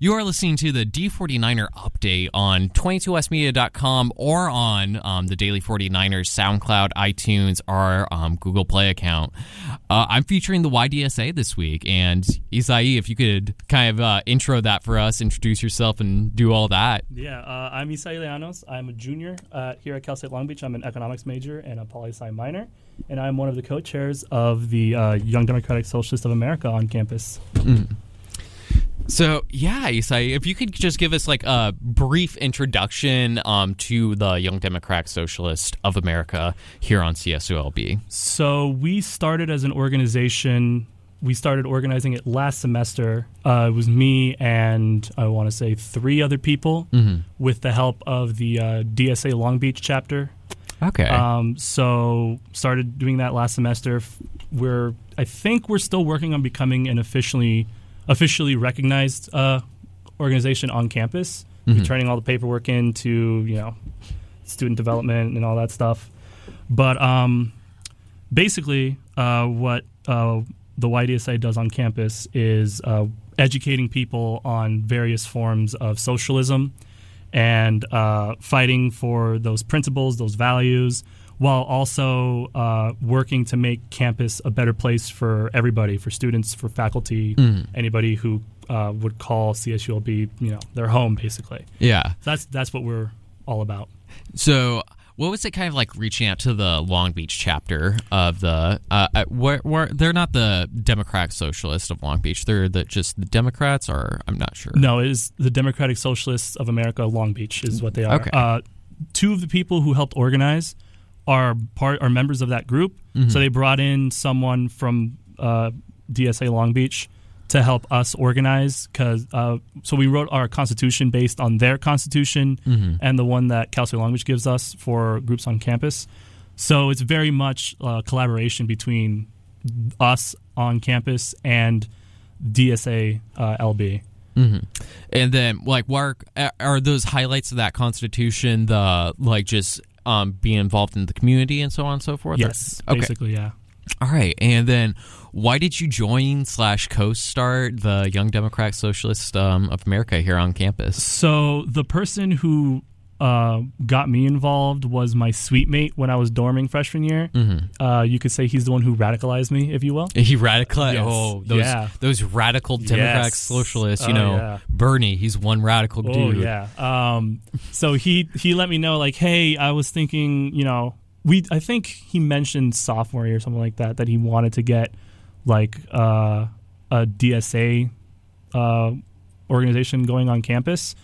You are listening to the D49er update on 22westmedia.com or on um, the Daily 49ers SoundCloud, iTunes, or um, Google Play account. Uh, I'm featuring the YDSA this week. And Esai, if you could kind of uh, intro that for us, introduce yourself, and do all that. Yeah, uh, I'm Esai Leanos. I'm a junior uh, here at Cal State Long Beach. I'm an economics major and a poli sci minor. And I'm one of the co chairs of the uh, Young Democratic Socialists of America on campus. Mm. So yeah, Esai, if you could just give us like a brief introduction um, to the Young Democrat Socialist of America here on CSULB. So we started as an organization. We started organizing it last semester. Uh, it was me and I want to say three other people, mm-hmm. with the help of the uh, DSA Long Beach chapter. Okay. Um, so started doing that last semester. We're I think we're still working on becoming an officially officially recognized uh, organization on campus, mm-hmm. turning all the paperwork into you know student development and all that stuff. But um, basically, uh, what uh, the YDSA does on campus is uh, educating people on various forms of socialism and uh, fighting for those principles, those values, while also uh, working to make campus a better place for everybody, for students, for faculty, mm. anybody who uh, would call CSULB, you know, their home, basically. Yeah, so that's that's what we're all about. So, what was it kind of like reaching out to the Long Beach chapter of the? Uh, uh where, where they're not the Democratic Socialists of Long Beach, they're the, just the Democrats, or I'm not sure. No, it is the Democratic Socialists of America Long Beach is what they are. Okay. Uh, two of the people who helped organize are part are members of that group. Mm-hmm. So they brought in someone from uh, DSA Long Beach to help us organize because uh, so we wrote our constitution based on their constitution mm-hmm. and the one that Cal State Long Beach gives us for groups on campus. So it's very much uh, collaboration between us on campus and DSA uh, LB. Mm-hmm. And then, like, what are, are those highlights of that constitution? The like, just um, be involved in the community and so on and so forth? Yes, or? basically, yeah. All right, and then why did you join slash co-start the Young Democrat Socialist um, of America here on campus? So the person who uh, got me involved was my suite mate when I was dorming freshman year. Mm-hmm. Uh, you could say he's the one who radicalized me, if you will. He radicalized. Yes. Oh, those yeah. those radical democratic yes. socialists. You oh, know, yeah. Bernie. He's one radical oh, dude. yeah. Um, so he he let me know like, hey, I was thinking, you know, we. I think he mentioned sophomore year or something like that that he wanted to get like uh, a DSA uh, organization going on campus.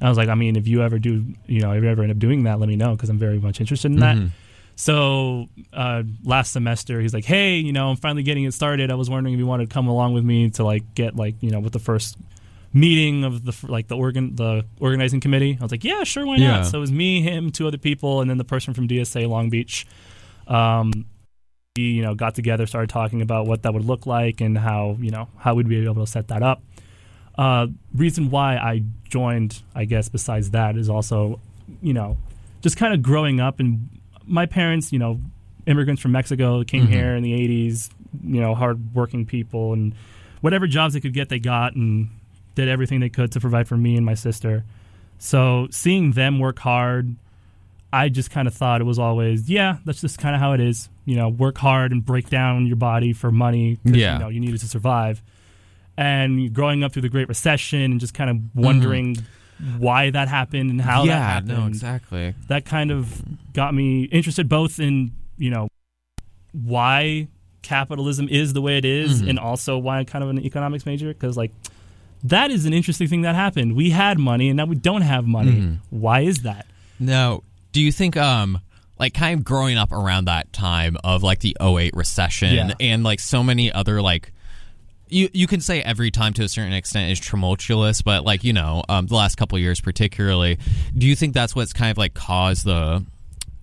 I was like, I mean, if you ever do, you know, if you ever end up doing that, let me know because I'm very much interested in mm-hmm. that. So uh, last semester, he's like, hey, you know, I'm finally getting it started. I was wondering if you wanted to come along with me to like get like, you know, with the first meeting of the like the organ the organizing committee. I was like, yeah, sure, why not? Yeah. So it was me, him, two other people, and then the person from DSA Long Beach. Um, we, you know, got together, started talking about what that would look like and how you know how we'd be able to set that up. Uh, reason why I joined, I guess, besides that, is also, you know, just kind of growing up and my parents, you know, immigrants from Mexico came Mm-hmm. here in the '80s, you know, hardworking people and whatever jobs they could get, they got and did everything they could to provide for me and my sister. So seeing them work hard, I just kind of thought it was always, yeah, that's just kind of how it is. You know, work hard and break down your body for money. Yeah. you know, you need it to survive. And growing up through the Great Recession and just kind of wondering why that happened and how that yeah, happened no, exactly. that kind of got me interested both in you know why capitalism is the way it is Mhm. and also why I'm kind of an economics major because like that is an interesting thing that happened we had money and now we don't have money Mhm. why is that Now, do you think um like kind of growing up around that time of like the 08 recession Yeah. and like so many other like you you can say every time to a certain extent is tumultuous, but like you know um, the last couple of years particularly, do you think that's what's kind of like caused the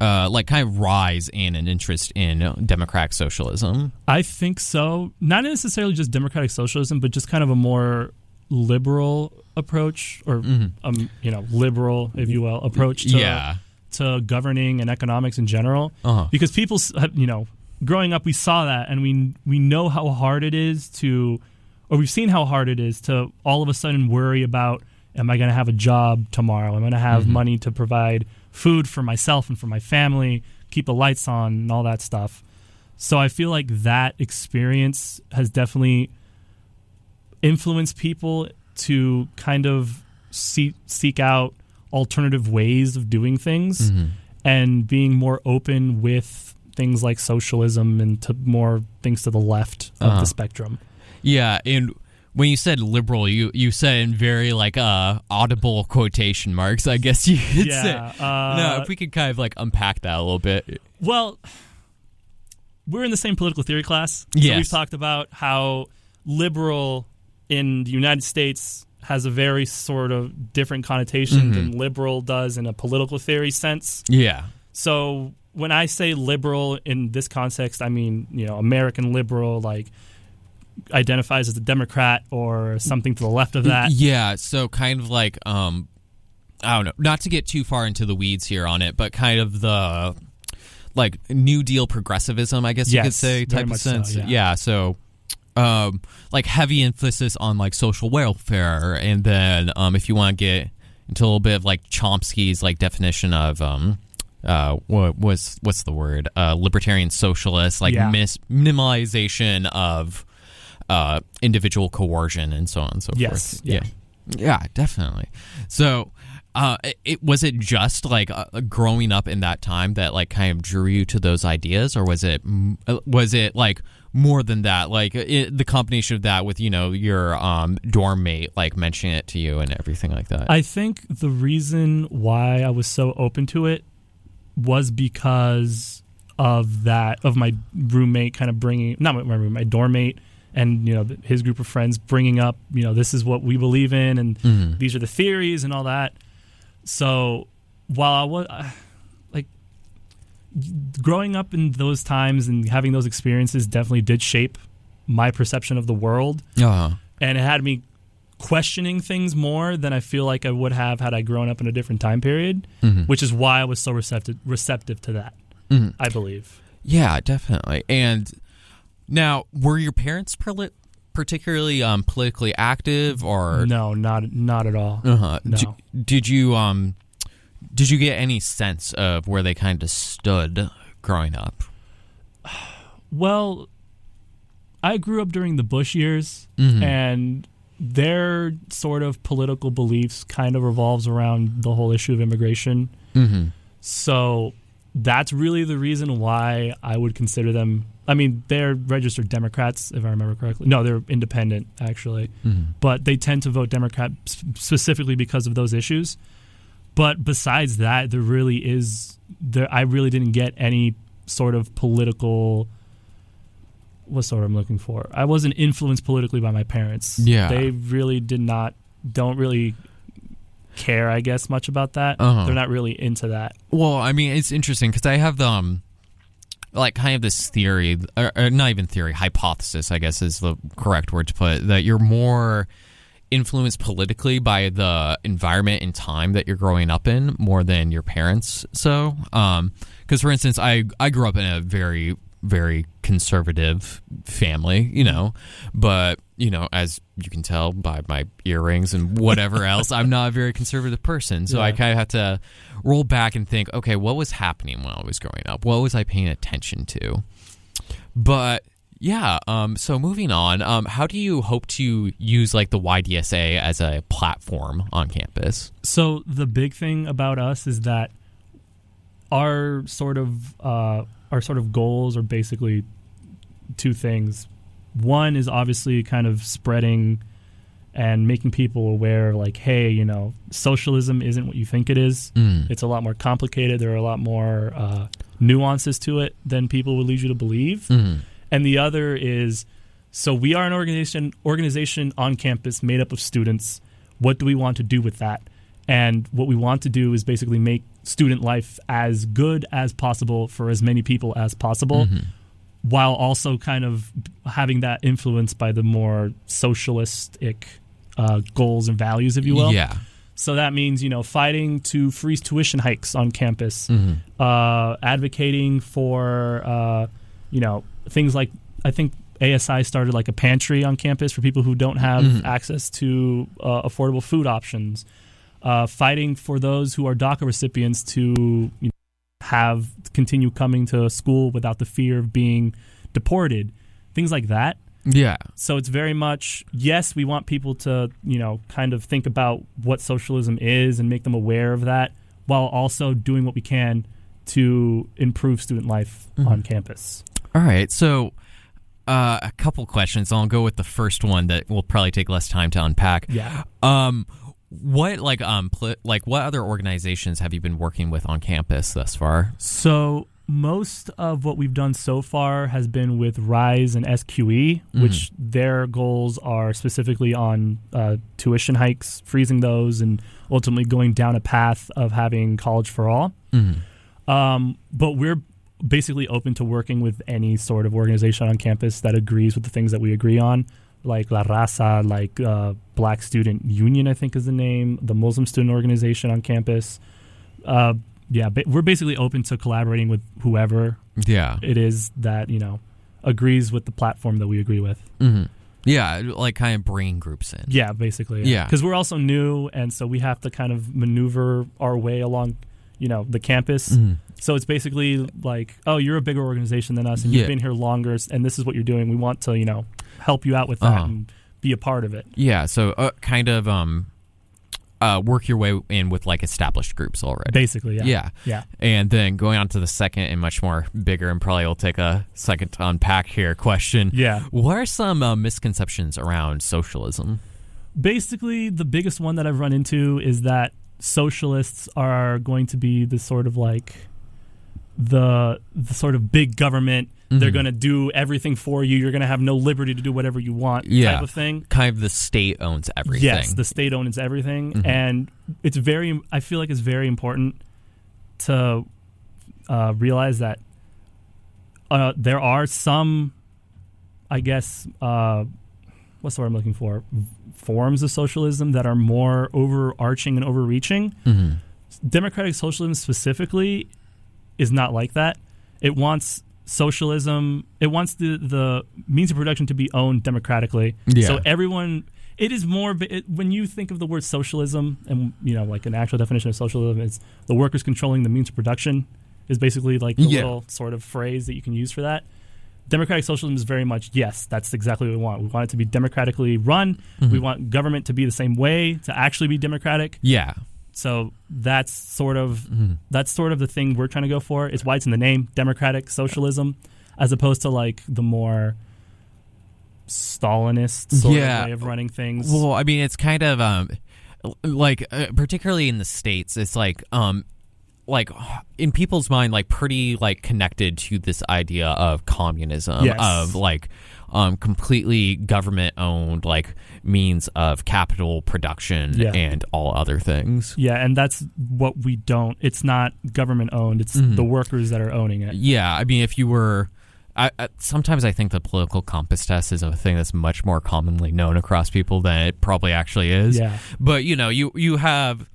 uh, like kind of rise in an interest in democratic socialism? I think so not necessarily just democratic socialism but just kind of a more liberal approach or Mhm. um you know liberal if you will approach to yeah. to governing and economics in general Uh-huh. because people you know growing up we saw that and we we know how hard it is to or we've seen how hard it is to all of a sudden worry about am I going to have a job tomorrow? Am I going to have mm-hmm. money to provide food for myself and for my family, keep the lights on, and all that stuff. So I feel like that experience has definitely influenced people to kind of seek seek out alternative ways of doing things mm-hmm. and being more open with things like socialism and to more things to the left of Uh-huh. the spectrum. Yeah, and when you said liberal, you you said in very like uh audible quotation marks. I guess you could say. Uh, no, if we could kind of like unpack that a little bit. Well, we're in the same political theory class. So Yes. we've talked about how liberal in the United States has a very sort of different connotation Mm-hmm. than liberal does in a political theory sense. Yeah. So when I say liberal in this context, I mean, you know, American liberal, like identifies as a Democrat or something to the left of that. Yeah, so kind of like um I don't know, not to get too far into the weeds here on it, but kind of the like New Deal progressivism, I guess you could say, type of much so, sense. yeah. so um like heavy emphasis on like social welfare and then um if you want to get into a little bit of like Chomsky's like definition of um uh what was what's the word? Uh libertarian socialist, like Yeah. mis- minimalization of uh individual coercion and so on and so Yes, forth. yeah. Yeah, definitely. So, uh, it, it was it just like uh, growing up in that time that like kind of drew you to those ideas, or was it uh, was it like more than that? Like it, the combination of that with you know your um, dorm mate like mentioning it to you and everything like that. I think the reason why I was so open to it was because of that of my roommate kind of bringing not my roommate, my dorm mate and you know his group of friends bringing up you know this is what we believe in and Mhm. these are the theories and all that. So while I was uh, like growing up in those times and having those experiences definitely did shape my perception of the world uh and it had me questioning things more than I feel like I would have had I grown up in a different time period, Mhm. which is why I was so receptive receptive to that. Mhm. I believe. Yeah, definitely. And now, were your parents particularly um, politically active, or No, not not at all. Uh-huh. No. D- did you um did you get any sense of where they kind of stood growing up? Well, I grew up during the Bush years, Mhm. and their sort of political beliefs kind of revolves around the whole issue of immigration. Mm-hmm. So that's really the reason why I would consider them. I mean, they're registered Democrats, if I remember correctly. No, they're independent, actually. But they tend to vote Democrat specifically because of those issues. But besides that, there really is. There, I really didn't get any sort of political. What's the word I'm looking for? I wasn't influenced politically by my parents. Yeah. they really did not. Don't really care, I guess, much about that. Uh-huh. They're not really into that. Well, I mean, it's interesting because I have um like kind of this theory, or, or not even theory, hypothesis, I guess is the correct word to put it, that you're more influenced politically by the environment and time that you're growing up in more than your parents. So, um, because for instance, I I grew up in a very very conservative family, you know, but you know, as you can tell by my earrings and whatever else, I'm not a very conservative person. So I kind of have to roll back and think, okay, what was happening when I was growing up? What was I paying attention to? But yeah, um, so moving on, um, how do you hope to use like the YDSA as a platform on campus? So the big thing about us is that our sort of uh, our sort of goals are basically two things. One is obviously kind of spreading and making people aware, like, hey, you know, socialism isn't what you think it is. Mm. It's a lot more complicated. There are a lot more uh, nuances to it than people would lead you to believe. Mhm. And the other is so we are an organization organization on campus made up of students. What do we want to do with that? And what we want to do is basically make student life as good as possible for as many people as possible while also kind of having that influence by the more socialistic uh, goals and values, if you will. Yeah. So that means, you know, fighting to freeze tuition hikes on campus, Mhm. uh, advocating for, uh, you know, things like I think ASI started like a pantry on campus for people who don't have Mhm. access to uh, affordable food options. Uh, fighting for those who are DACA recipients to you know, have continue coming to school without the fear of being deported, things like that. Yeah. So it's very much yes, we want people to you know kind of think about what socialism is and make them aware of that, while also doing what we can to improve student life Mhm. on campus. All right. So, uh, a couple questions. I'll go with the first one that will probably take less time to unpack. Yeah. Um, what like um pl- like what other organizations have you been working with on campus thus far? So most of what we've done so far has been with Rise and SQE, which their goals are specifically on uh, tuition hikes, freezing those, and ultimately going down a path of having college for all. Mm-hmm. Um, but we're basically open to working with any sort of organization on campus that agrees with the things that we agree on, like La Raza, like uh, Black Student Union, I think is the name, the Muslim student organization on campus. Uh, yeah, ba- we're basically open to collaborating with whoever Yeah. it is that you know agrees with the platform that we agree with. Mm-hmm. Yeah, like kind of bringing groups in. Yeah, basically. Yeah. because we're also new, and so we have to kind of maneuver our way along, you know, the campus. Mhm. So it's basically like, oh, you're a bigger organization than us, and Yeah. you've been here longer, and this is what you're doing. We want to, you know, help you out with that Uh-huh. and be a part of it. Yeah. So, uh, kind of um, uh, work your way in with like established groups already. Basically, yeah, yeah. yeah. And then going on to the second and much more bigger, and probably will take a second to unpack here question. Yeah. What are some uh, misconceptions around socialism? Basically, the biggest one that I've run into is that socialists are going to be the sort of like the the sort of big government. They're Mhm. going to do everything for you. You're going to have no liberty to do whatever you want, Yeah. type of thing. Kind of the state owns everything. Yes, the state owns everything, Mhm. and it's very. I feel like it's very important to uh, realize that uh, there are some, I guess, uh, what's the word I'm looking for? Forms of socialism that are more overarching and overreaching. hmm Democratic socialism specifically is not like that. It wants socialism. It wants the the means of production to be owned democratically. Yeah. So everyone. It is more it, when you think of the word socialism, and you know, like an actual definition of socialism is the workers controlling the means of production. Is basically like the Yeah. little sort of phrase that you can use for that. Democratic socialism is very much yes, that's exactly what we want. We want it to be democratically run. Mm-hmm. We want government to be the same way to actually be democratic. Yeah. So that's sort of Mhm. that's sort of the thing we're trying to go for. It's why it's in the name, democratic socialism, as opposed to like the more Stalinist sort Yeah. of way of running things. Well, I mean, it's kind of um, like uh, particularly in the states, it's like um, like in people's mind, like pretty like connected to this idea of communism, Yes. of like um, completely government owned like means of capital production Yeah. and all other things. yeah, and that's what we don't. It's not government owned. It's Mhm. the workers that are owning it. Yeah, I mean, if you were. I, I, sometimes I think the political compass test is a thing that's much more commonly known across people than it probably actually is. Yeah, But you know, you you have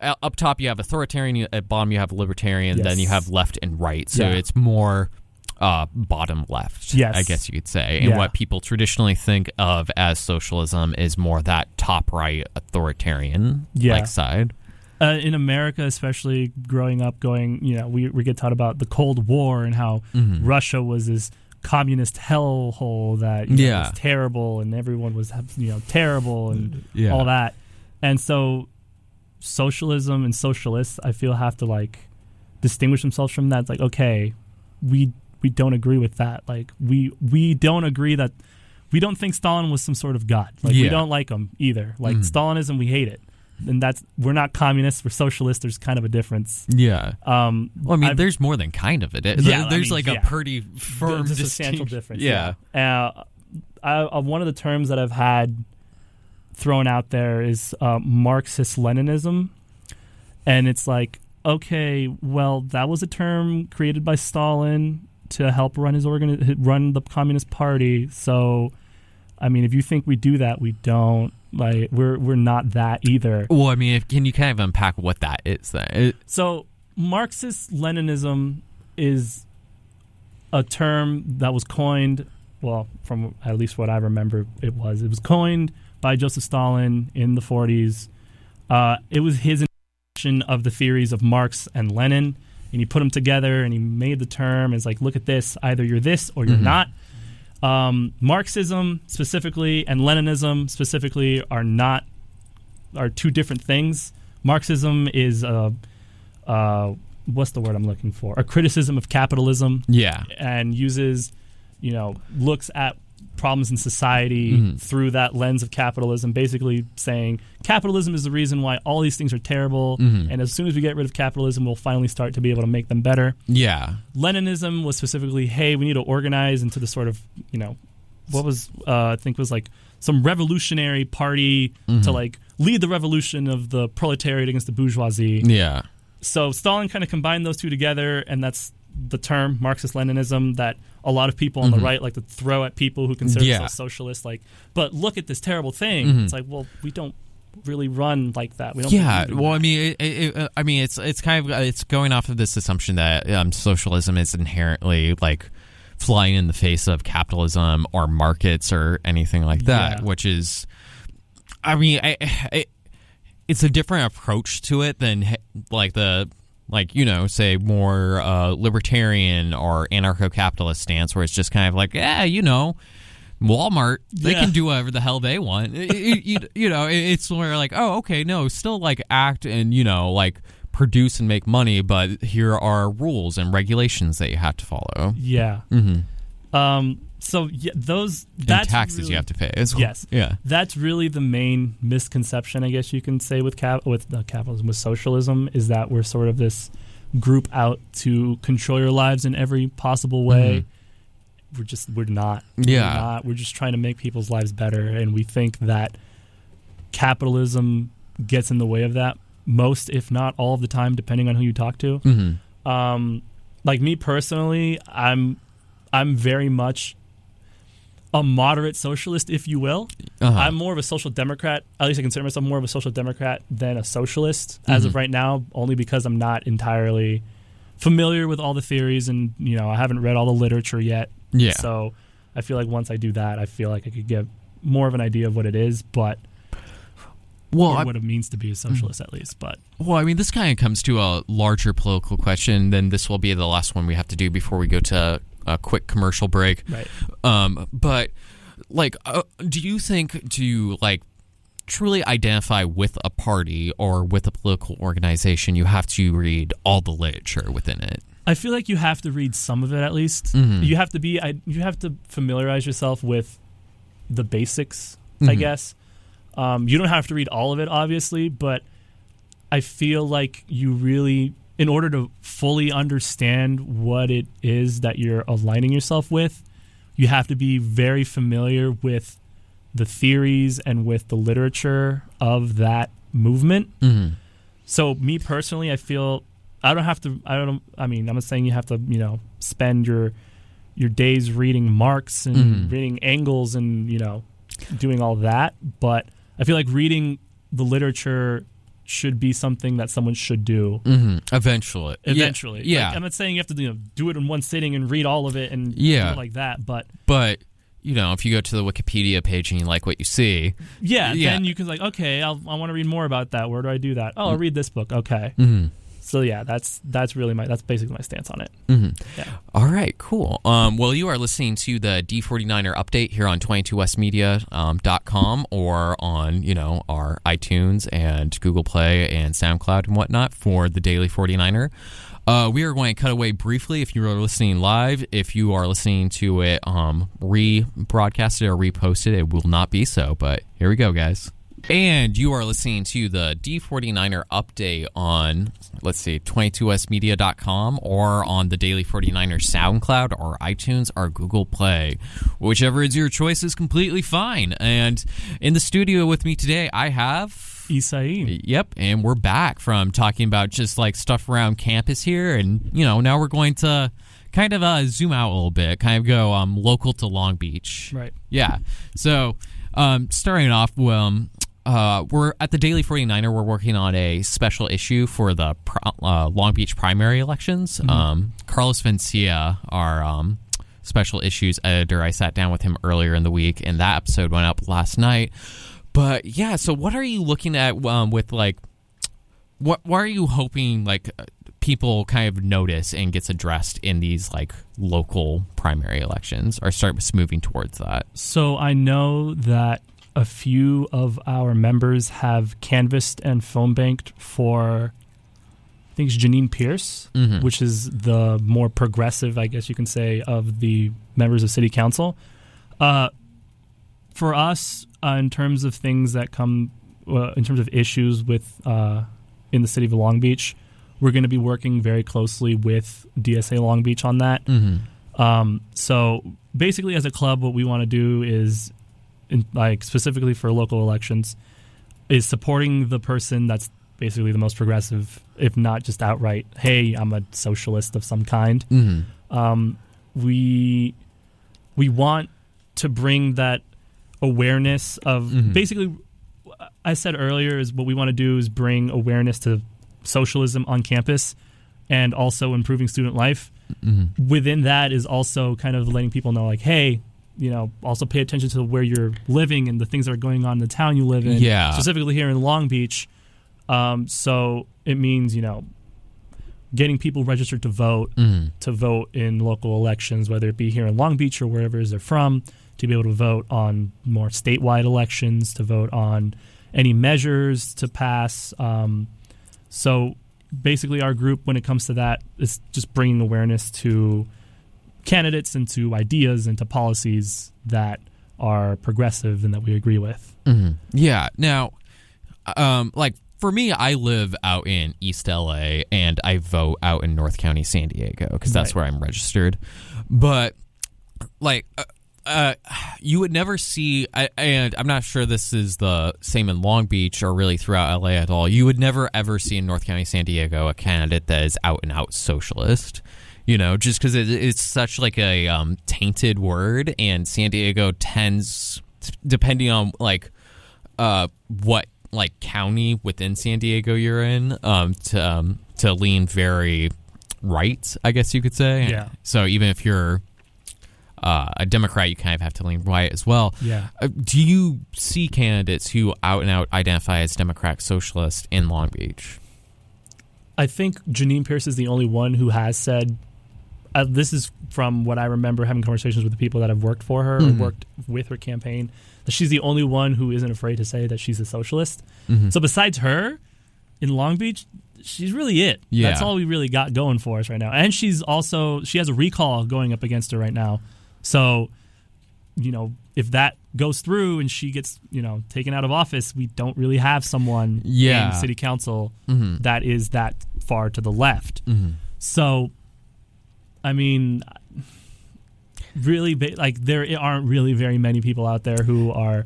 uh, up top you have authoritarian, you- at bottom you have libertarian, then you have left and right. So Yeah. it's more uh, bottom left, Yes. I guess you could say. And Yeah. what people traditionally think of as socialism is more that top right authoritarian Yeah. like side. uh, in America, especially growing up, going you know, we we get taught about the Cold War and how Mhm. Russia was this communist hellhole that you know, Yeah. was terrible and everyone was you know terrible and Yeah. all that. And so socialism and socialists I feel have to like distinguish themselves from that. It's like, okay, we we don't agree with that. Like we we don't agree that we don't think Stalin was some sort of god. Like we don't like him either. Like Mhm. Stalinism we hate it. And that's we're not communists, we're socialists. There's kind of a difference. Yeah. Um, Well, I mean, I've- there's more than kind of it. Yeah, I there's mean, like yeah. a pretty firm, There's a substantial difference. Yeah. yeah. Uh, I, uh, one of the terms that I've had thrown out there is uh, Marxist Leninism, and it's like, okay, well, that was a term created by Stalin to help run his organ, run the Communist Party. So, I mean, if you think we do that, we don't. Like, we're we're not that either. Well, I mean, if, can you kind of unpack what that is then? It, So, Marxist Leninism is a term that was coined well, from at least what I remember, it was. It was coined by Joseph Stalin in the 40s. Uh, it was his of the theories of Marx and Lenin, and he put them together and he made the term. It's like, look at this. Either you're this or you're not. Um, Marxism specifically and Leninism specifically are not are two different things. Marxism is a uh, what's the word I'm looking for? A criticism of capitalism Yeah. and uses, you know, looks at problems in society mm-hmm. through that lens of capitalism, basically saying capitalism is the reason why all these things are terrible. Mm-hmm. And as soon as we get rid of capitalism, we'll finally start to be able to make them better. Yeah. Leninism was specifically, hey, we need to organize into the sort of, you know, what was uh, I think was like some revolutionary party to mm-hmm. like lead the revolution of the proletariat against the bourgeoisie. Yeah. So Stalin kind of combined those two together, and that's the term Marxist Leninism that a lot of people on the right like to throw at people who consider Mm-hmm. Yeah. themselves socialists. Like, but look at this terrible thing. It's like, well, we don't really run like that. We don't. Yeah, well, I mean, it, it, uh, I mean, it's it's kind of it's going off of this assumption that um, socialism is inherently like flying in the face of capitalism or markets or anything like that, Yeah. which is, I mean, I, I, it's a different approach to it than like the like you know say more uh, libertarian or anarcho-capitalist stance where it's just kind of like yeah you know Walmart they Yeah. can do whatever the hell they want It- it- you, you know it- it's where like oh okay no still like act and you know like produce and make money but here are rules and regulations that you have to follow yeah. Mm-hmm. Um. So yeah, those and taxes really- you have to pay as well. Yes. yeah That's really the main misconception, I guess you can say, with cap- with uh, capitalism, with socialism, is that we're sort of this group out to control your lives in every possible way. We're just we're not. Mm-hmm. Yeah. We're not. We're just trying to make people's lives better, and we think that capitalism gets in the way of that most, if not all of the time, depending on who you talk to. mm-hmm. Um, like me personally, I'm I'm very much a moderate socialist, if you will. uh-huh. I'm more of a social democrat. At least I consider myself more of a social democrat than a socialist as of right now, only because I'm not entirely familiar with all the theories and you know I haven't read all the literature yet. Yeah. So I feel like once I do that, I feel like I could get more of an idea of what it is, but well I- what it means to be a socialist at least. But Well, I mean, this kind of comes to a larger political question. Then this will be the last one we have to do before we go to a quick commercial break. right. Um, but like, uh, do you think to like truly identify with a party or with a political organization, you have to read all the literature within it? I feel like you have to read some of it at least. Mm-hmm. You have to be I, you have to familiarize yourself with the basics, I Mhm. guess. Um, you don't have to read all of it, obviously, but I feel like you really, in order to fully understand what it is that you're aligning yourself with, you have to be very familiar with the theories and with the literature of that movement. Mm-hmm. So me personally, I feel I don't have to. I don't. I mean, I'm not saying you have to. You know, spend your your days reading Marx and Mhm. reading Engels and you know doing all that. But I feel like reading the literature should be something that someone should do Mm-hmm. Eventually, eventually. Yeah, Like, I'm not saying you have to you know do it in one sitting and read all of it and Yeah. it like that. But but you know, if you go to the Wikipedia page and you like what you see, yeah, Yeah. then you can like okay, I'll, I want to read more about that. Where do I do that? Oh, I'll read this book. Okay. mm-hmm. So yeah, that's that's really my that's basically my stance on it. Mm-hmm. Yeah. All right, cool. Um, well, you are listening to the D49er update here on 22westmedia.com or on, you know, our iTunes and Google Play and SoundCloud and whatnot for the Daily 49er. Uh, we are going to cut away briefly if you are listening live. If you are listening to it um, rebroadcasted or reposted, it will not be so. But here we go, guys. And you are listening to the D49er update on, let's see, 22westmedia.com or on the Daily 49er SoundCloud or iTunes or Google Play. Whichever is your choice is completely fine. And in the studio with me today, I have. Esai. Yep, and we're back from talking about just like stuff around campus here, and you know now we're going to kind of uh, zoom out a little bit, kind of go um, local to Long Beach. Right. Yeah. So um, starting off, um, uh, we're at the Daily 49er. We're working on a special issue for the pro- uh, Long Beach primary elections. Um, Carlos Vencia, our um, special issues editor. I sat down with him earlier in the week, and that episode went up last night. But yeah, so what are you looking at um, with like what? What are you hoping like uh, people kind of notice and gets addressed in these like local primary elections, or start moving towards that? So I know that a few of our members have canvassed and phone banked for I think it's Jeannine Pearce, Mhm. which is the more progressive, I guess you can say, of the members of city council. Uh, for us, uh, in terms of things that come, uh, in terms of issues with uh, in the city of Long Beach, we're going to be working very closely with DSA Long Beach on that. Mm-hmm. Um, so basically, as a club, what we want to do is, in, like specifically for local elections, is supporting the person that's basically the most progressive, if not just outright, hey, I'm a socialist of some kind. Mm-hmm. Um, we we want to bring that awareness of Mhm. basically. I said earlier is what we want to do is bring awareness to socialism on campus, and also improving student life Mm-hmm. within that is also kind of letting people know like hey you know also pay attention to where you're living and the things that are going on in the town you live in Yeah. specifically here in long beach um, so it means you know getting people registered to vote Mm-hmm. to vote in local elections whether it be here in long beach or wherever it is they're from to be able to vote on more statewide elections to vote on any measures to pass um, so basically our group when it comes to that is just bringing awareness to candidates and to ideas and to policies that are progressive and that we agree with hmm Yeah. Now, um, like for me, I live out in East LA and I vote out in North County, San Diego, because that's Right. where I'm registered. But like, uh, uh, you would never see, I, and I'm not sure this is the same in Long Beach or really throughout LA at all. You would never ever see in North County, San Diego, a candidate that is out and out socialist. You know, just because it, it's such like a um, tainted word, and San Diego tends, depending on like uh, what like county within San Diego you're in, um, to um, to lean very right, I guess you could say. Yeah. So even if you're uh, a Democrat, you kind of have to lean right as well. yeah Uh, do you see candidates who out and out identify as Democrat socialist in Long Beach? I think Jeannine Pearce is the only one who has said. Uh, this is from what I remember having conversations with the people that have worked for her Mhm. or worked with her campaign. That she's the only one who isn't afraid to say that she's a socialist. Mhm. So besides her, in Long Beach, she's really it. Yeah. That's all we really got going for us right now. And she's also she has a recall going up against her right now. So, you know, if that goes through and she gets, you know, taken out of office, we don't really have someone Yeah. in city council Mhm. that is that far to the left. Mhm. So, I mean, really, like there aren't really very many people out there who are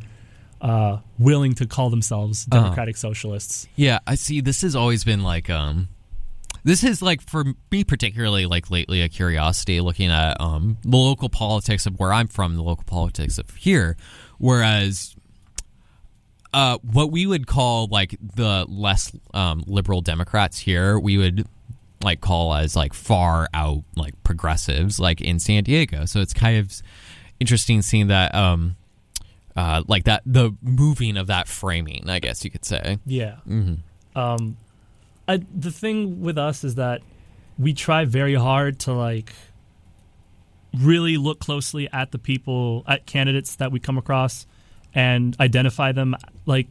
uh, willing to call themselves Uh-huh. democratic socialists. Yeah, I see. This has always been like um, this is like for me particularly like lately a curiosity looking at um the local politics of where I'm from, the local politics of here, whereas. Uh, what we would call like the less um, liberal Democrats here, we would like call as like far out like progressives, like in San Diego. So it's kind of interesting seeing that, um, uh, like that the moving of that framing, I guess you could say. Yeah. hmm Um, I, the thing with us is that we try very hard to like really look closely at the people at candidates that we come across and identify them like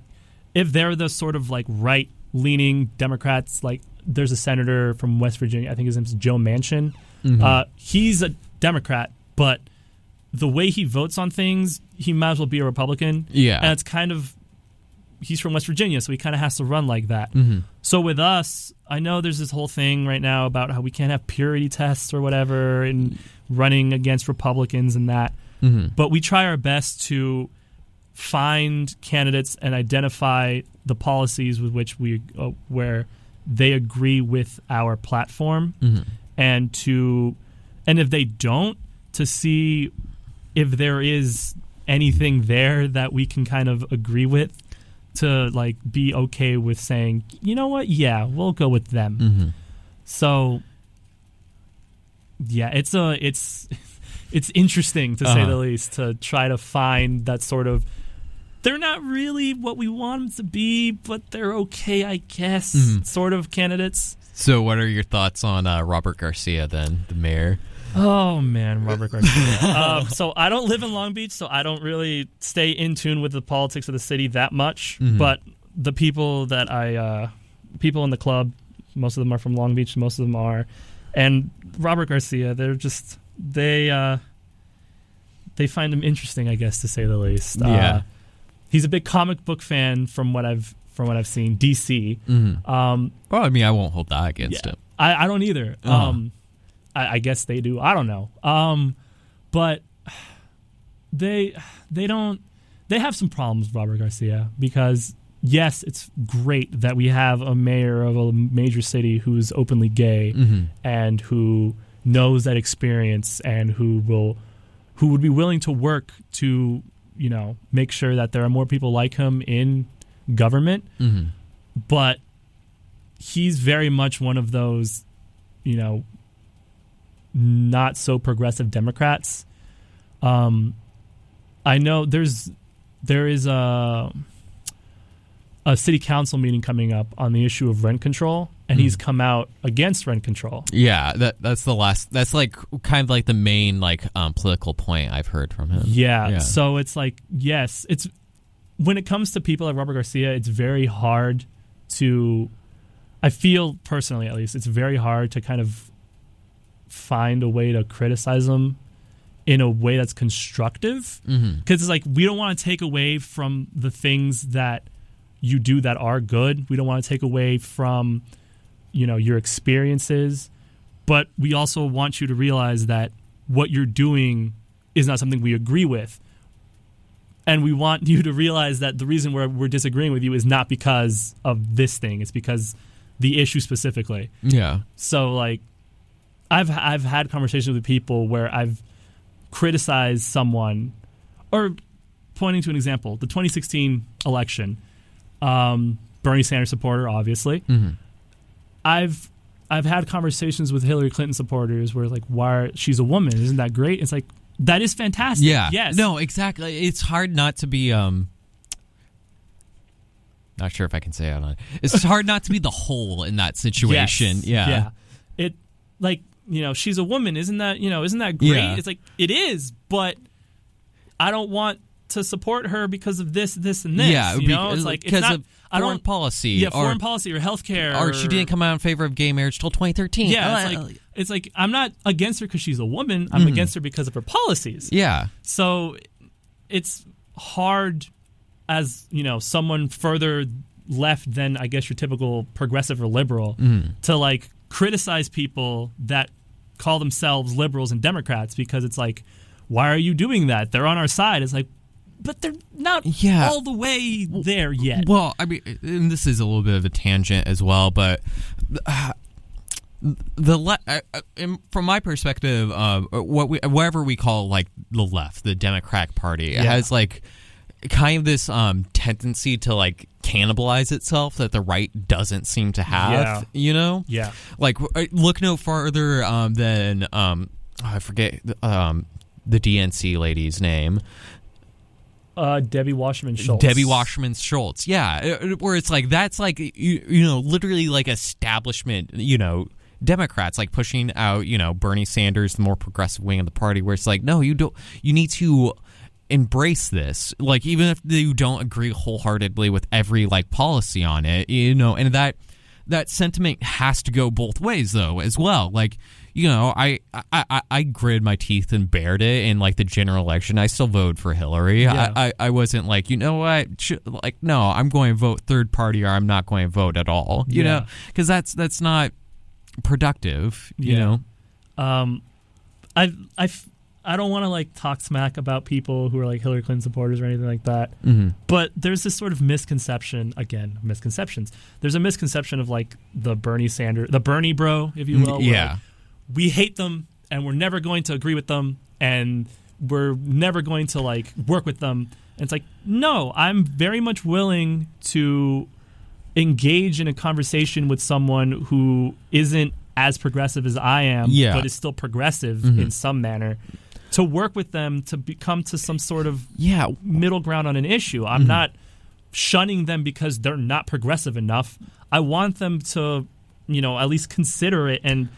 if they're the sort of like right leaning democrats like there's a senator from west virginia i think his name's joe manchin uh, he's a democrat but the way he votes on things he might as well be a republican Yeah. and it's kind of he's from West Virginia, so he kind of has to run like that. Mhm. So with us, I know there's this whole thing right now about how we can't have purity tests or whatever, and running against Republicans and that. Mhm. But we try our best to find candidates and identify the policies with which we uh, where they agree with our platform Mhm. and to and if they don't to see if there is anything there that we can kind of agree with to like be okay with saying you know what yeah we'll go with them Mhm. so yeah it's a it's it's interesting to say Uh-huh. the least to try to find that sort of. They're not really what we want them to be, but they're okay, I guess. Mm-hmm. Sort of candidates. So, what are your thoughts on uh, Robert Garcia, then, the mayor? Oh man, Robert Garcia. um, so I don't live in Long Beach, so I don't really stay in tune with the politics of the city that much. But the people that I, uh, people in the club, most of them are from Long Beach. Most of them are, and Robert Garcia. They're just they uh, they find him interesting, I guess, to say the least. Yeah. Uh, he's a big comic book fan, from what I've from what I've seen. DC. Mm-hmm. Um, Well, I mean, I won't hold that against yeah. him. I, I don't either. Uh-huh. Um, I, I guess they do. I don't know. Um, but they they don't they have some problems, with Robert Garcia, because yes, it's great that we have a mayor of a major city who's openly gay Mm-hmm. and who knows that experience and who will who would be willing to work to you know make sure that there are more people like him in government Mm-hmm. but he's very much one of those, you know, not so progressive Democrats. Um, I know there's there is a a city council meeting coming up on the issue of rent control, and he's come out against rent control. Yeah, that that's the last. That's like kind of like the main like um, political point I've heard from him. Yeah. Yeah. So it's like, yes, it's when it comes to people like Robert Garcia, it's very hard to. I feel personally, at least, it's very hard to kind of find a way to criticize them in a way that's constructive Mm-hmm. because it's like we don't want to take away from the things that you do that are good. We don't want to take away from you know your experiences, but we also want you to realize that what you're doing is not something we agree with. And we want you to realize that the reason we're, we're disagreeing with you is not because of this thing. It's because the issue specifically. Yeah. So like I've I've had conversations with people where I've criticized someone or pointing to an example, the 2016 election, um, Bernie Sanders supporter, obviously. Mm-hmm. I've I've had conversations with Hillary Clinton supporters where like, why are, she's a woman? Isn't that great? It's like that is fantastic. Yeah. Yes. No, exactly. It's hard not to be um not sure if I can say it on It's hard not to be the whole in that situation. Yes. Yeah. Yeah. It like, you know, she's a woman, isn't that, you know, isn't that great? Yeah. It's like it is, but I don't want to support her because of this, this, and this. Yeah, you know, because- it's like it's because not. of I foreign don't policy Yeah, or- foreign policy or healthcare, Or she didn't come out in favor of gay marriage till 2013. Yeah, Uh, it's like it's like I'm not against her because she's a woman. I'm against her because of her policies. yeah. So it's hard as you know someone further left than I guess your typical progressive or liberal Mm-hmm. to like criticize people that call themselves liberals and Democrats because it's like, why are you doing that? They're on our side. It's like, but they're not Yeah. all the way there yet. Well, I mean, and this is a little bit of a tangent as well, but uh, the le- uh, uh, in- from my perspective, uh, what we, whatever we call like the left, the Democratic Party, it Yeah. has like kind of this um, tendency to like cannibalize itself that the right doesn't seem to have. Yeah. You know, yeah, like uh, look no farther um, than um, oh, I forget um, the DNC lady's name. Uh, Debbie Wasserman Schultz. Debbie Wasserman Schultz. Yeah, uh, where it's like that's like you, you know literally like establishment. You know. Democrats like pushing out, you know, Bernie Sanders, the more progressive wing of the party, where it's like, no, you don't. You need to embrace this, like even if you don't agree wholeheartedly with every like policy on it, you know, and that that sentiment has to go both ways though as well. Like, you know, I I, I, I gritted my teeth and bared it in like the general election. I still voted for Hillary. Yeah. I, I I wasn't like, you know what, Sh- like no, I'm going to vote third party or I'm not going to vote at all. You Yeah. know, because that's that's not productive. You Yeah. know. Um, I I I don't want to like talk smack about people who are like Hillary Clinton supporters or anything like that. Mm-hmm. But there's this sort of misconception again, misconceptions. There's a misconception of like the Bernie Sanders, the Bernie bro, if you will. where, Mm, Yeah. like, we hate them and we're never going to agree with them and we're never going to like work with them. And it's like, no, I'm very much willing to engage in a conversation with someone who isn't as progressive as I am, Yeah. but is still progressive Mhm. in some manner to work with them to become to some sort of yeah middle ground on an issue. I'm Mm-hmm. not shunning them because they're not progressive enough. I want them to, you know, at least consider it and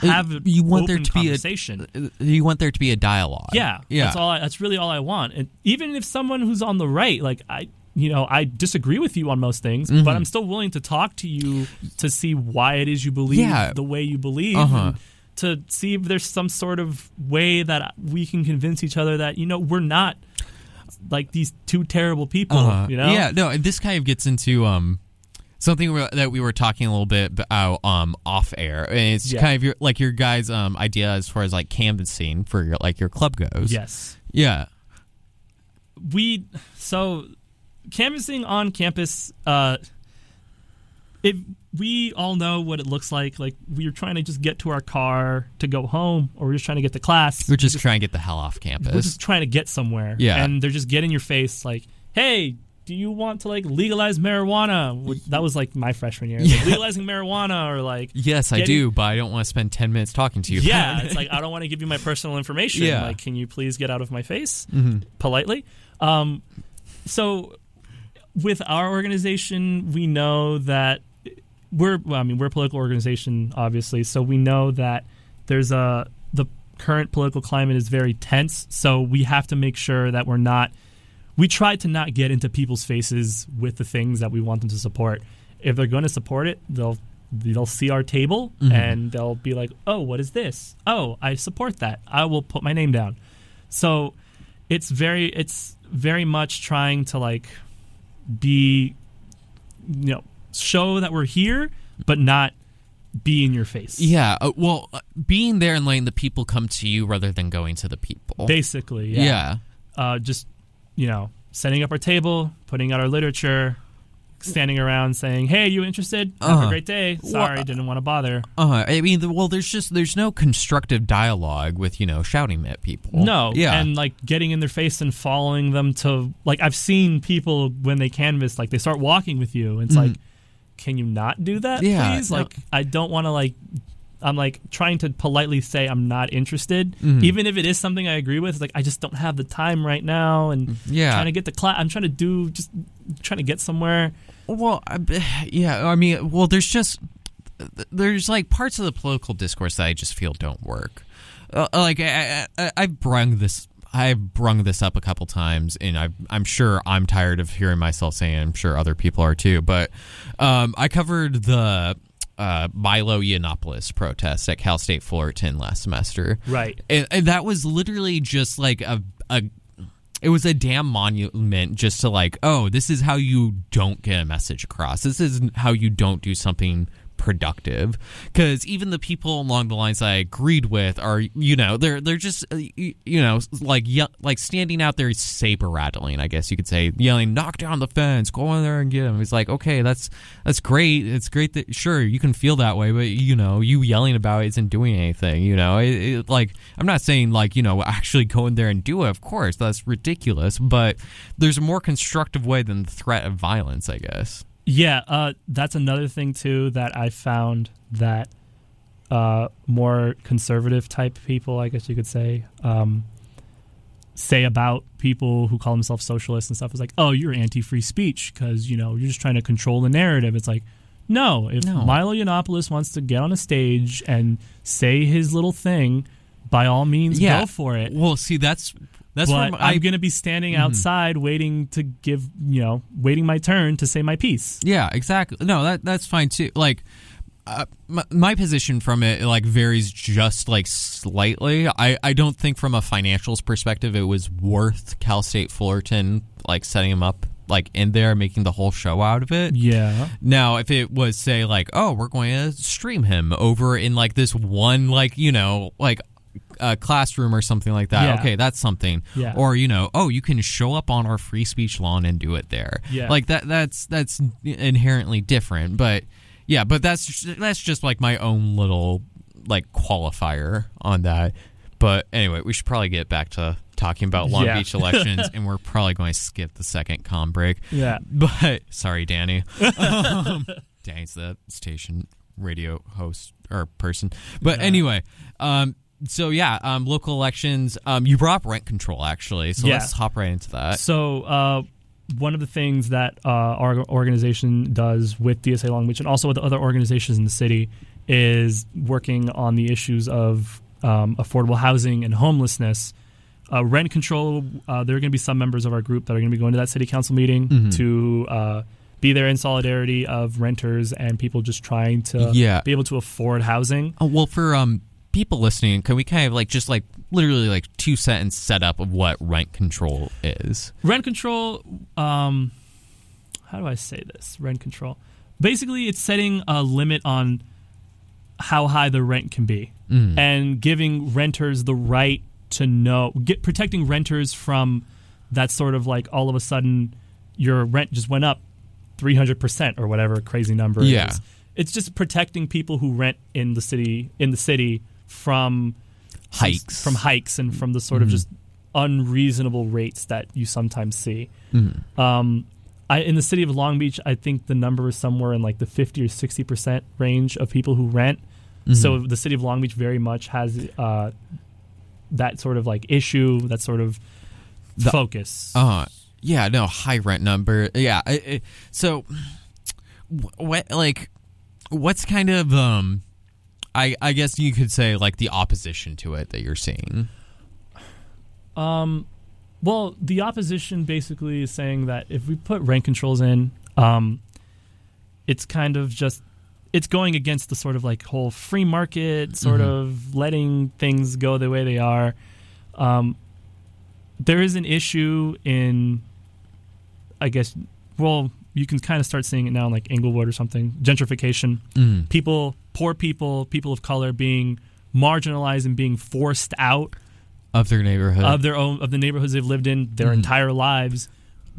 have Uh, you want there to be a conversation. you want there to be a dialogue. Yeah, yeah. That's all. I, that's really all I want. And even if someone who's on the right, like I, you know, I disagree with you on most things, Mm-hmm. but I'm still willing to talk to you to see why it is you believe Yeah. the way you believe. Uh-huh. and To see if there's some sort of way that we can convince each other that you know we're not like these two terrible people. Uh-huh. You know? Yeah, no, this kind of gets into um something that we were talking a little bit about um off air. And it's Yeah. kind of your like your guys' um idea as far as like canvassing for your like your club goes. Yes. Yeah. we so canvassing on campus uh it we all know what it looks like like we're trying to just get to our car to go home or we're just trying to get to class We're just trying to get the hell off campus. we're just trying to get somewhere Yeah. and they're just getting your face like hey do you want to like legalize marijuana that was like my freshman year like, legalizing marijuana or like yes, I do, but I don't want to spend 10 minutes talking to you. yeah, it. it's like I don't want to give you my personal information. Yeah. Like, can you please get out of my face Mm-hmm. politely? Um, so, with our organization, we know that we're. Well, I mean, we're a political organization, obviously. So we know that there's a the current political climate is very tense. So we have to make sure that we're not. We try to not get into people's faces with the things that we want them to support. If they're going to support it, they'll they'll see our table mm-hmm. and they'll be like, "Oh, what is this? Oh, I support that. I will put my name down." So it's very it's very much trying to like be you know show that we're here but not be in your face. Yeah, uh, well, uh, being there and letting the people come to you rather than going to the people. Basically, yeah. yeah. Uh, just you know, setting up our table, putting out our literature, standing around saying, "Hey, you interested? Have Uh-huh. a great day. Sorry, Well, didn't want to bother." Uh, I mean, the, well, there's just there's no constructive dialogue with you know shouting at people. No, yeah, and like getting in their face and following them to like I've seen people when they canvas like they start walking with you. It's like, can you not do that. Yeah, please? no. Like I don't want to like. I'm like trying to politely say I'm not interested, Mm-hmm. even if it is something I agree with. Like I just don't have the time right now, and Yeah. trying to get the class. I'm trying to do just trying to get somewhere. Well, I, yeah, I mean, well, there's just there's like parts of the political discourse that I just feel don't work. Uh, like I, I, I've brung this. I've brung this up a couple times, and i I'm sure I'm tired of hearing myself saying. I'm sure other people are too. But um, I covered the uh, Milo Yiannopoulos protest at Cal State Fullerton last semester. Right. and, and that was literally just like a, a it was a damn monument just to like oh this is how you don't get a message across this is how you don't do something productive because even the people along the lines I agreed with are you know they're they're just uh, you know like ye- like standing out there saber rattling I guess you could say yelling knock down the fence go in there and get him it's like okay that's that's great. It's great that sure you can feel that way but you know you yelling about it isn't doing anything you know? It, it, like I'm not saying like you know actually go in there and do it of course that's ridiculous but there's a more constructive way than the threat of violence I guess Yeah, uh, that's another thing too that I found that uh, more conservative type people, I guess you could say, um, say about people who call themselves socialists and stuff is like, oh, you're anti-free speech because you know you're just trying to control the narrative. It's like, no, if No. Milo Yiannopoulos wants to get on a stage and say his little thing, by all means, Yeah. go for it. well see that's that's but where I'm I going to be standing outside waiting to give, you know, waiting my turn to say my piece. Yeah, exactly. No, that that's fine too. Like uh, my, my position from it like varies just like slightly. I I don't think from a financials perspective it was worth Cal State Fullerton like setting him up like in there making the whole show out of it. Yeah. Now, if it was say like, oh, we're going to stream him over in like this one like you know like a classroom or something like that. Yeah. Okay, that's something. Yeah. Or you know, oh, you can show up on our free speech lawn and do it there. Yeah. Like that. That's that's inherently different. But yeah, but that's that's just like my own little like qualifier on that. But anyway, we should probably get back to talking about Long Yeah. Beach elections, and we're probably going to skip the second com break. Yeah. But sorry, Danny. um, Danny's the station radio host or person. But anyway, um, so yeah, um, local elections. Um, you brought up rent control actually, so Yeah. let's hop right into that. So, uh, one of the things that uh, our organization does with DSA Long Beach and also with other organizations in the city is working on the issues of um, affordable housing and homelessness. Uh, rent control, uh, there are going to be some members of our group that are going to be going to that city council meeting Mm-hmm. to uh, be there in solidarity of renters and people just trying to Yeah. be able to afford housing. Oh, well, for um people listening, can we kind of like just like literally like two sentence setup of what rent control is? rent control um how do i say this rent control basically it's setting a limit on how high the rent can be and giving renters the right to know get protecting renters from that sort of like all of a sudden your rent just went up 300% or whatever crazy number Yeah. is. it's just protecting people who rent in the city in the city from Hikes. from hikes and from the sort of just unreasonable rates that you sometimes see. Mm-hmm. Um, I, in the city of Long Beach, I think the number is somewhere in like the fifty or sixty percent range of people who rent. Mm-hmm. So the city of Long Beach very much has uh, that sort of like issue, that sort of The- focus. Uh yeah, no high rent number. Yeah, I, I, so what like what's kind of um I I guess you could say like the opposition to it that you're seeing. Um, well, the opposition basically is saying that if we put rent controls in, um, it's kind of just it's going against the sort of like whole free market sort of letting things go the way they are. Um, there is an issue in, I guess, well, you can kind of start seeing it now in like Inglewood or something. Gentrification, Mm. people, poor people, people of color being marginalized and being forced out Of their neighborhood. of their own of the neighborhoods they've lived in their Mhm. entire lives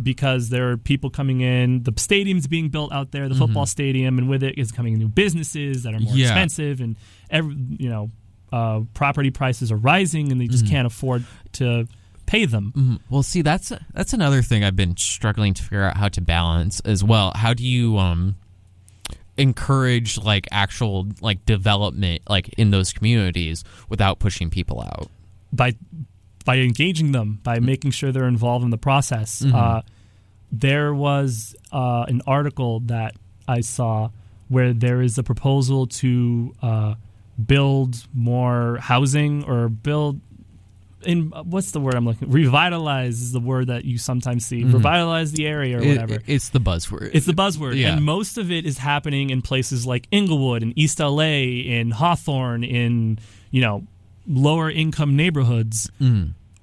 because there are people coming in the stadium's being built out there the football stadium and with it is coming new businesses that are more Yeah. expensive and every you know uh, property prices are rising and they just can't afford to pay them Mhm. Well, see, that's that's another thing I've been struggling to figure out how to balance as well. How do you um encourage like actual like development like in those communities without pushing people out? by by engaging them by making sure they're involved in the process uh, there was uh, an article that I saw where there is a proposal to uh, build more housing or build in what's the word I'm looking revitalize is the word that you sometimes see revitalize the area or It- whatever it's the buzzword. it's the buzzword, Yeah. and most of it is happening in places like Inglewood, in East LA, in Hawthorne, in you know lower income neighborhoods,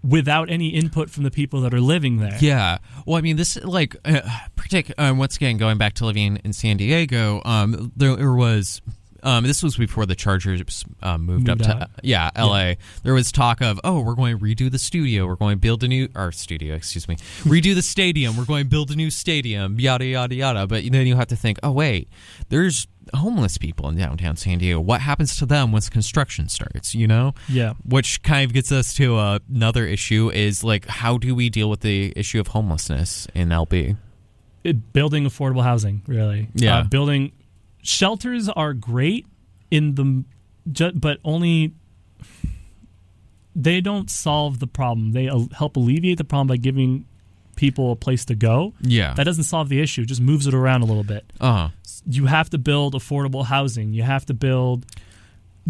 without any input from the people that are living there. Yeah. Well, I mean, this like, uh, partic- uh, once again, going back to living in San Diego, um, there, there was. Um, this was before the Chargers moved, Moved up to out. yeah L.A. There was talk of oh we're going to redo the studio we're going to build a new our studio excuse me redo the stadium we're going to build a new stadium yada yada yada but then you have to think oh wait there's homeless people in downtown San Diego what happens to them once construction starts you know Yeah. which kind of gets us to uh, another issue is like how do we deal with the issue of homelessness in LB? It- building affordable housing, really. Yeah. Uh, building shelters are great in the, but only they don't solve the problem. They help alleviate the problem by giving people a place to go. Yeah. That doesn't solve the issue; it just moves it around a little bit. uh you have to build affordable housing. You have to build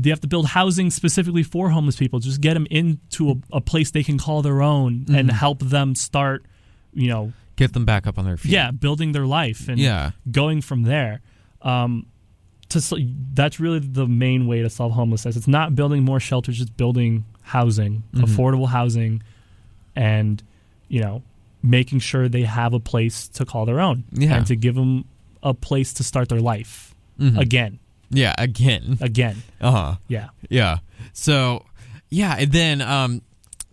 you have to build housing specifically for homeless people. Just get them into a, a place they can call their own and help them start, you know, Get them back up on their feet. yeah, building their life and Yeah. going from there. Um, to that's really the main way to solve homelessness. It's not building more shelters, it's building housing, Mm-hmm. affordable housing, and you know, making sure they have a place to call their own Yeah. and to give them a place to start their life Mhm. again, Yeah. Again. again. Uh huh. Yeah, Yeah. So, yeah, and then um,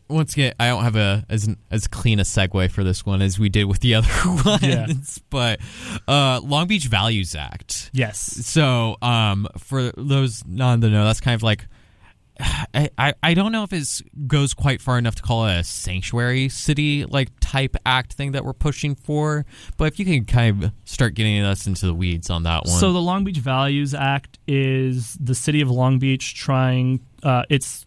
once again, I don't have a as as clean a segue for this one as we did with the other ones, Yeah. but uh, Long Beach Values Act. yes, So, um, for those not in the know, that's kind of like. I, I, I don't know if it goes quite far enough to call it a sanctuary city like type act thing that we're pushing for, but if you can kind of start getting us into the weeds on that one. So the Long Beach Values Act is the city of Long Beach trying. Uh, it's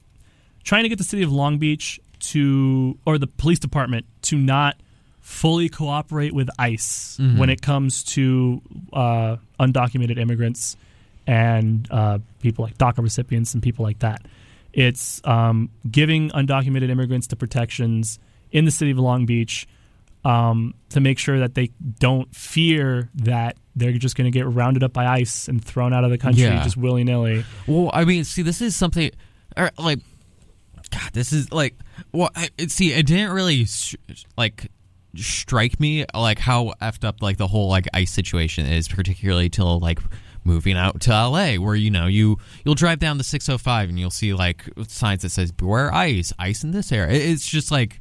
trying to get the city of Long Beach to or the police department to not fully cooperate with ICE when it comes to uh, undocumented immigrants and uh, people like DACA recipients and people like that. It's um, giving undocumented immigrants the protections in the city of Long Beach um, to make sure that they don't fear that they're just going to get rounded up by ICE and thrown out of the country Yeah. just willy nilly. Well, I mean, see, this is something, or like, God, this is like, well, I, see, it didn't really like strike me like how effed up like the whole like ICE situation is, particularly till like moving out to LA, where you know you you'll drive down the 605 and you'll see like signs that says "Beware ICE, ICE in this area." It- It's just like,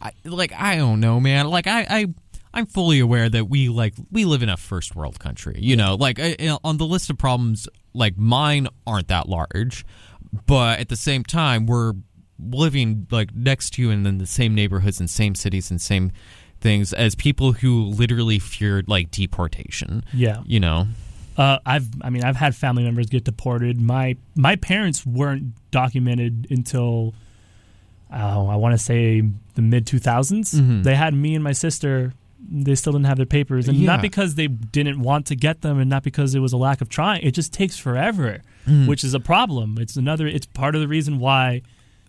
I, like I don't know, man. Like I I. I'm fully aware that we like we live in a first world country. You know, like I- on the list of problems, like mine aren't that large, but at the same time, we're living like next to you and in the same neighborhoods and same cities and same things as people who literally feared like deportation. Yeah. You know. Uh, I've, I mean, I've had family members get deported. My my parents weren't documented until, oh, I want to say the mid two They had me and my sister. They still didn't have their papers, and Yeah. not because they didn't want to get them, and not because it was a lack of trying. It just takes forever, which is a problem. It's another. It's part of the reason why,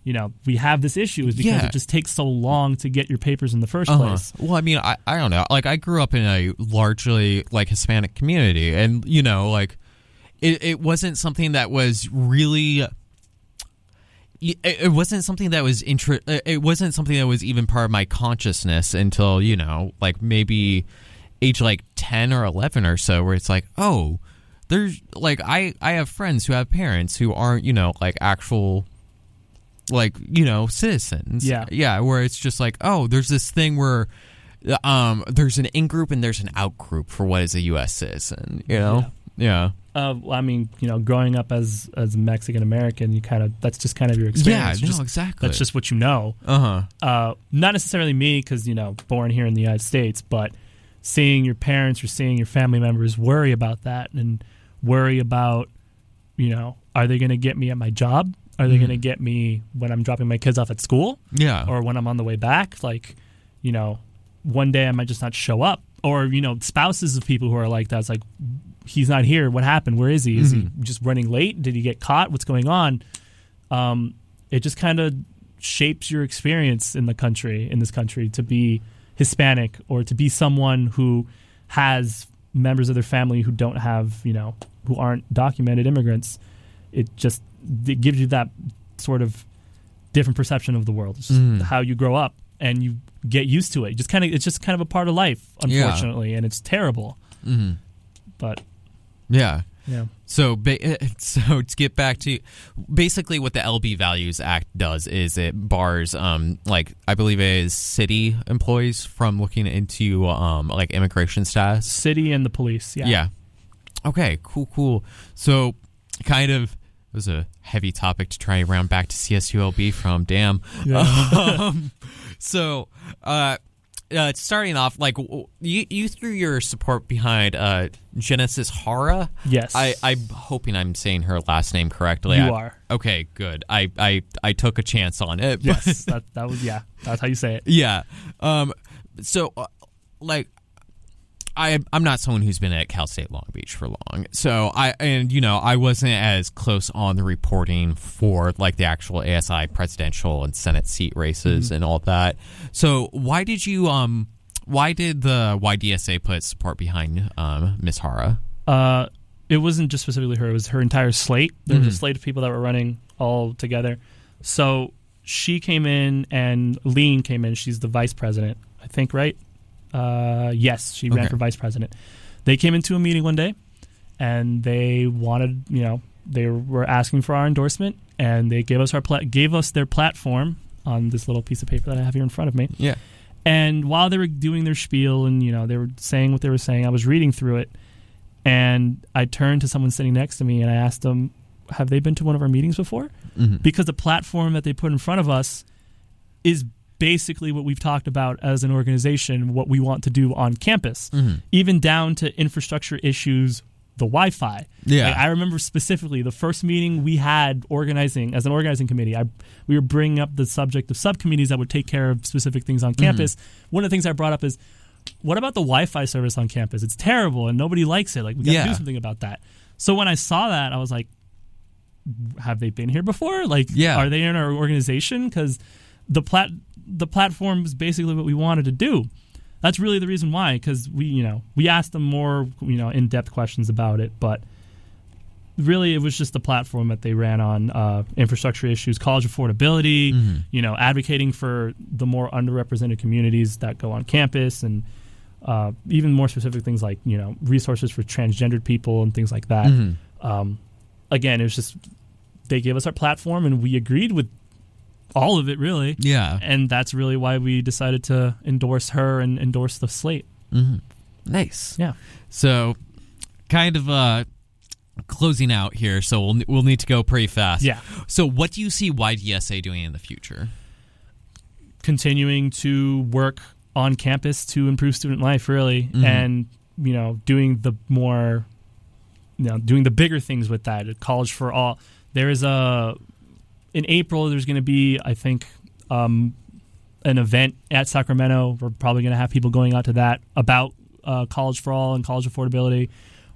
you know, we have this issue is because Yeah. it just takes so long to get your papers in the 1st Uh-huh. place. Well, I mean, I, I don't know. Like, I grew up in a largely like Hispanic community, and you know, like, it, it wasn't something that was really. It wasn't something that was inter- It wasn't something that was even part of my consciousness until you know, like maybe age like ten or eleven or so, where it's like, oh, there's like I I have friends who have parents who aren't you know like actual like you know citizens Yeah. yeah where it's just like oh there's this thing where um there's an in group and there's an out group for what is a us citizen you know yeah Uh, well, I mean, you know, growing up as as Mexican American, you kind of that's just kind of your experience. Yeah, no, just- exactly. That's just what you know. uh-huh Uh, not necessarily me, because you know, born here in the United States, but seeing your parents or seeing your family members worry about that and worry about, you know, are they going to get me at my job? Are they going to get me when I'm dropping my kids off at school? yeah or when I'm on the way back, like, you know, one day I might just not show up. Or, you know, spouses of people who are like that. It's like, he's not here. What happened? Where is he? Is he just running late? Did he get caught? What's going on? Um, it just kind of shapes your experience in the country, in this country, to be Hispanic or to be someone who has members of their family who don't have, you know, who aren't documented immigrants. It just it gives you that sort of different perception of the world. It's just Mm. how you grow up and you get used to it. Just kind of it's just kind of a part of life, Yeah. unfortunately, and it's terrible. hmm But yeah yeah, So, ba- so to get back to basically what the LB Values Act does is it bars, um, like I believe it is city employees from looking into um, like immigration status. city and the police. Yeah, Yeah. Okay. Cool. Cool. So, kind of it was a heavy topic to try and round back to CSULB from. Damn. um, so, uh, uh, starting off, like w- you, you threw your support behind uh, Genesis Jara. Yes. I, I'm hoping I'm saying her last name correctly. You I- are. Okay, good. I, I, I took a chance on it. yes, that that was yeah. That's how you say it. yeah. Um. So, uh, like, I I'm not someone who's been at Cal State Long Beach for long. So I and you know I wasn't as close on the reporting for like the actual ASI presidential and Senate seat races and all that. So why did you um why did the YDSA put support behind um Miss Jara? Uh, it wasn't just specifically her; it was her entire slate. There was a slate of people that were running all together. So she came in, and Lean came in. She's the vice president, I think, right? Uh, yes, she ran Okay. for vice president. They came into a meeting one day, and they wanted, you know, they were asking for our endorsement, and they gave us our pla- gave us their platform on this little piece of paper that I have here in front of me. Yeah. And while they were doing their spiel and you know they were saying what they were saying, I was reading through it, and I turned to someone sitting next to me and I asked them, "Have they been to one of our meetings before?" Mm-hmm. Because the platform that they put in front of us is basically what we've talked about as an organization, what we want to do on campus, Mhm. even down to infrastructure issues the Wi-Fi. Yeah. Like, I remember specifically the first meeting we had organizing as an organizing committee. I we were bringing up the subject of subcommittees that would take care of specific things on campus. One of the things I brought up is, what about the Wi-Fi service on campus? It's terrible and nobody likes it. Like we got to Yeah. do something about that. So when I saw that, I was like, have they been here before? Like, Yeah. are they in our organization? Because the plat the platform is basically what we wanted to do. That's really the reason why. Because we, you know, we asked them more, you know, in depth questions about it, but really it was just the platform that they ran on uh, infrastructure issues college affordability you know advocating for the more underrepresented communities that go on campus and uh, even more specific things like you know resources for transgendered people and things like that um, again it was just they gave us our platform and we agreed with all of it really Yeah. and that's really why we decided to endorse her and endorse the slate Nice. yeah So, kind of uh, closing out here. So we'll we'll need to go pretty fast. Yeah. So, what do you see YDSA doing in the future? continuing to work on campus to improve student life really Mm-hmm. and you know doing the more you know doing the bigger things with that college for all there is a in april there's going to be i think um, an event at sacramento. We're probably going to have people going out to that about uh, college for all and college affordability.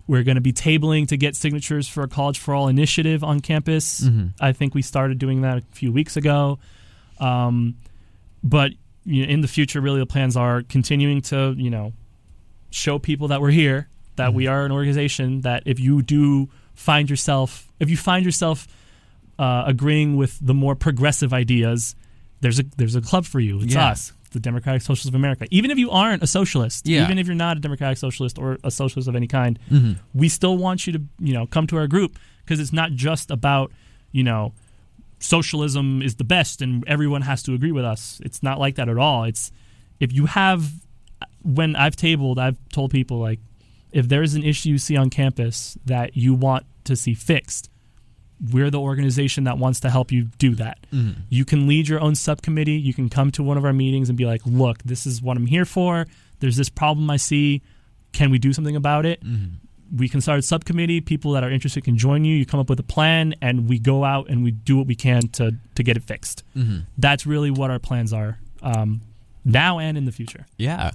We're going to be tabling to get signatures for a college for all initiative on campus. I think we started doing that a few weeks ago. Um, but you know, in the future, really, the plans are continuing to you know show people that we're here, that we are an organization. That if you do find yourself, if you find yourself uh, agreeing with the more progressive ideas, there's a there's a club for you. It's Yeah. us, the Democratic Socialists of America. Even if you aren't a socialist, Yeah. even if you're not a Democratic Socialist or a socialist of any kind, Mm-hmm. we still want you to you know come to our group because it's not just about you know socialism is the best and everyone has to agree with us. It's not like that at all. It's if you have when I've tabled, I've told people like if there's an issue you see on campus that you want to see fixed, we're the organization that wants to help you do that. Mm-hmm. You can lead your own subcommittee. You can come to one of our meetings and be like, "Look, this is what I'm here for. There's this problem I see. Can we do something about it?" Mm-hmm. we can start a subcommittee. People that are interested can join you. You come up with a plan, and we go out and we do what we can to to get it fixed. Mm-hmm. That's really what our plans are um, now and in the future. Yeah.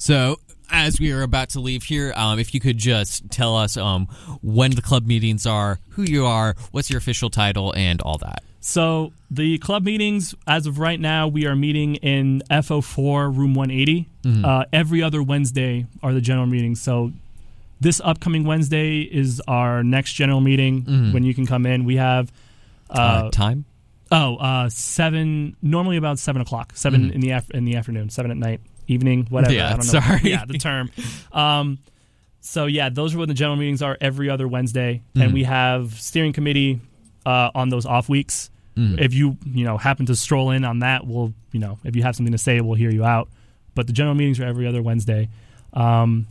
So, as we are about to leave here, um, if you could just tell us um, when the club meetings are, who you are, what's your official title, and all that. So the club meetings, as of right now, we are meeting in FO4 room 180. Uh, every other Wednesday are the general meetings. So this upcoming Wednesday is our next general meeting when you can come in. We have Uh, time? Oh, uh, seven. Normally about seven o'clock. 7 in the af- in the afternoon. Seven at night, evening, whatever. Yeah, I don't know. sorry. Yeah, the term. Um, so yeah, those are when the general meetings are every other Wednesday, and we have steering committee uh, on those off weeks. If you you know happen to stroll in on that, we'll you know if you have something to say, we'll hear you out. But the general meetings are every other Wednesday, um,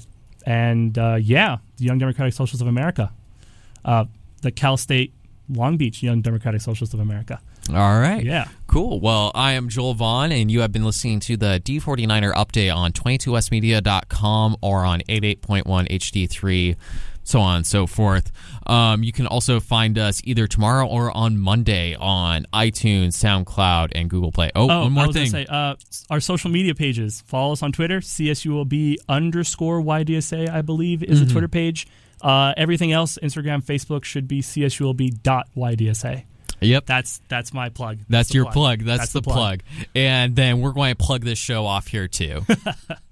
and uh, yeah, the Young Democratic Socialists of America, uh, the Cal State Long Beach Young Democratic Socialists of America. All right. Yeah. Cool. Well, I am Joel Vaughn, and you have been listening to the D49er update on 22westmedia.com or on 88.1 HD3, so on and so forth. Um, you can also find us either tomorrow or on Monday on iTunes, SoundCloud, and Google Play. Oh, Oh, one more thing. Say, uh, our social media pages. Follow us on Twitter. CSULB underscore YDSA, I believe, is Mm-hmm. the Twitter page. Uh, everything else, Instagram, Facebook, should be CSULB dot YDSA. Yep. That's that's my plug. That's the your plug. That's, That's the, the plug. plug. And then we're going to plug this show off here too.